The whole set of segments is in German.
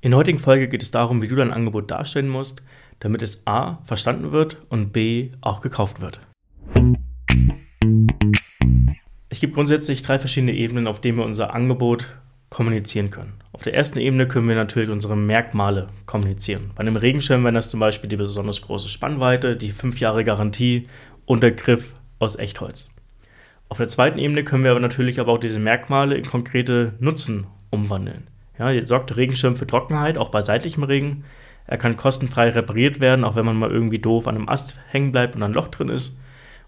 In der heutigen Folge geht es darum, wie du dein Angebot darstellen musst, damit es A verstanden wird und B auch gekauft wird. Es gibt grundsätzlich drei verschiedene Ebenen, auf denen wir unser Angebot kommunizieren können. Auf der ersten Ebene können wir natürlich unsere Merkmale kommunizieren. Bei einem Regenschirm wäre das zum Beispiel die besonders große Spannweite, die 5 Jahre Garantie und der Griff aus Echtholz. Auf der zweiten Ebene können wir aber natürlich aber auch diese Merkmale in konkrete Nutzen umwandeln. Ja, sorgt Regenschirm für Trockenheit, auch bei seitlichem Regen. Er kann kostenfrei repariert werden, auch wenn man mal irgendwie doof an einem Ast hängen bleibt und ein Loch drin ist.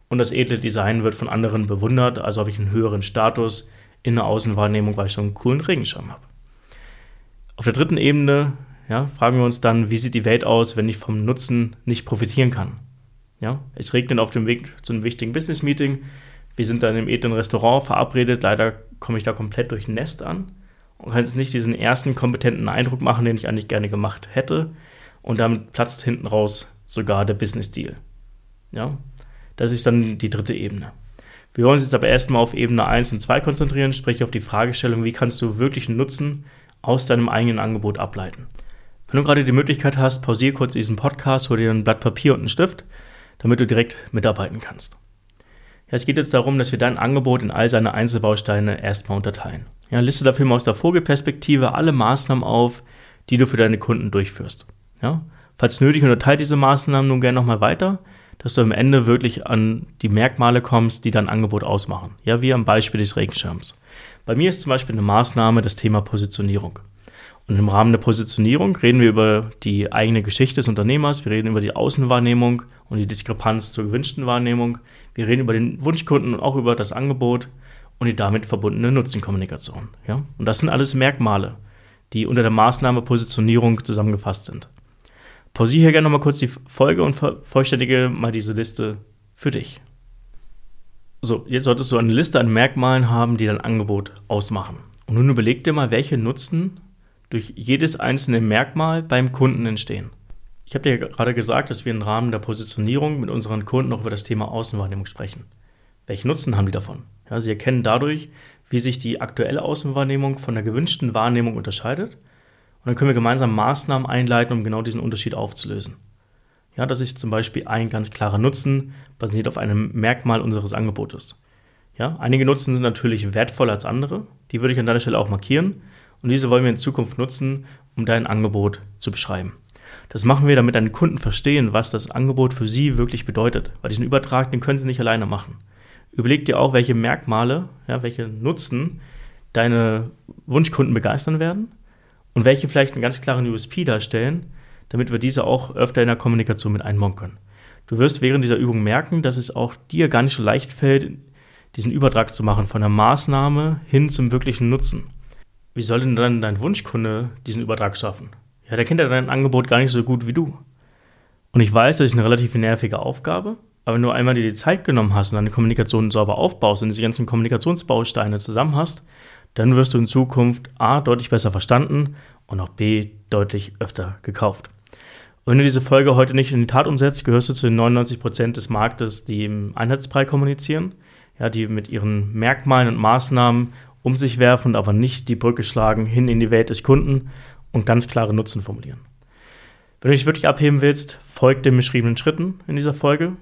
Und das edle Design wird von anderen bewundert, also habe ich einen höheren Status in der Außenwahrnehmung, weil ich so einen coolen Regenschirm habe. Auf der dritten Ebene ja, fragen wir uns dann, wie sieht die Welt aus, wenn ich vom Nutzen nicht profitieren kann. Ja, es regnet auf dem Weg zu einem wichtigen Business-Meeting. Wir sind dann im edlen Restaurant verabredet. Leider komme ich da komplett durch ein Nest an und kann jetzt nicht diesen ersten kompetenten Eindruck machen, den ich eigentlich gerne gemacht hätte. Und damit platzt hinten raus sogar der Business-Deal. Ja, das ist dann die dritte Ebene. Wir wollen uns jetzt aber erstmal auf Ebene 1 und 2 konzentrieren, sprich auf die Fragestellung, wie kannst du wirklich einen Nutzen aus deinem eigenen Angebot ableiten. Wenn du gerade die Möglichkeit hast, pausiere kurz diesen Podcast, hol dir ein Blatt Papier und einen Stift, damit du direkt mitarbeiten kannst. Es geht jetzt darum, dass wir dein Angebot in all seine Einzelbausteine erstmal unterteilen. Ja, liste dafür mal aus der Vogelperspektive alle Maßnahmen auf, die du für deine Kunden durchführst. Ja, falls nötig, unterteile diese Maßnahmen nun gerne nochmal weiter, dass du am Ende wirklich an die Merkmale kommst, die dein Angebot ausmachen. Ja, wie am Beispiel des Regenschirms. Bei mir ist zum Beispiel eine Maßnahme das Thema Positionierung. Und im Rahmen der Positionierung reden wir über die eigene Geschichte des Unternehmers, wir reden über die Außenwahrnehmung und die Diskrepanz zur gewünschten Wahrnehmung, wir reden über den Wunschkunden und auch über das Angebot und die damit verbundene Nutzenkommunikation. Ja? Und das sind alles Merkmale, die unter der Maßnahme Positionierung zusammengefasst sind. Pausiere hier gerne nochmal kurz die Folge und vervollständige mal diese Liste für dich. So, jetzt solltest du eine Liste an Merkmalen haben, die dein Angebot ausmachen. Und nun überleg dir mal, welche Nutzen durch jedes einzelne Merkmal beim Kunden entstehen. Ich habe dir gerade gesagt, dass wir im Rahmen der Positionierung mit unseren Kunden auch über das Thema Außenwahrnehmung sprechen. Welchen Nutzen haben die davon? Ja, sie erkennen dadurch, wie sich die aktuelle Außenwahrnehmung von der gewünschten Wahrnehmung unterscheidet und dann können wir gemeinsam Maßnahmen einleiten, um genau diesen Unterschied aufzulösen. Ja, das ist zum Beispiel ein ganz klarer Nutzen, basiert auf einem Merkmal unseres Angebotes. Ja, einige Nutzen sind natürlich wertvoller als andere, die würde ich an deiner Stelle auch markieren und diese wollen wir in Zukunft nutzen, um dein Angebot zu beschreiben. Das machen wir, damit deine Kunden verstehen, was das Angebot für sie wirklich bedeutet, weil diesen Übertrag, den können sie nicht alleine machen. Überleg dir auch, welche Merkmale, ja, welche Nutzen deine Wunschkunden begeistern werden und welche vielleicht einen ganz klaren USP darstellen, damit wir diese auch öfter in der Kommunikation mit einbauen können. Du wirst während dieser Übung merken, dass es auch dir gar nicht so leicht fällt, diesen Übertrag zu machen von der Maßnahme hin zum wirklichen Nutzen. Wie soll denn dann dein Wunschkunde diesen Übertrag schaffen? Ja, der kennt ja dein Angebot gar nicht so gut wie du. Und ich weiß, das ist eine relativ nervige Aufgabe, aber wenn du einmal dir die Zeit genommen hast und deine Kommunikation sauber aufbaust und diese ganzen Kommunikationsbausteine zusammen hast, dann wirst du in Zukunft A deutlich besser verstanden und auch B deutlich öfter gekauft. Und wenn du diese Folge heute nicht in die Tat umsetzt, gehörst du zu den 99 Prozent des Marktes, die im Einheitsbrei kommunizieren, ja, die mit ihren Merkmalen und Maßnahmen um sich werfen, aber nicht die Brücke schlagen hin in die Welt des Kunden und ganz klare Nutzen formulieren. Wenn du dich wirklich abheben willst, folg den beschriebenen Schritten in dieser Folge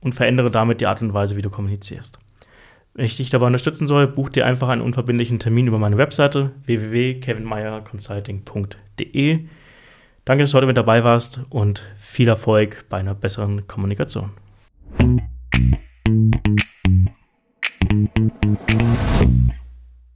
und verändere damit die Art und Weise, wie du kommunizierst. Wenn ich dich dabei unterstützen soll, buch dir einfach einen unverbindlichen Termin über meine Webseite www.kevinmeyerconsulting.de. Danke, dass du heute mit dabei warst und viel Erfolg bei einer besseren Kommunikation.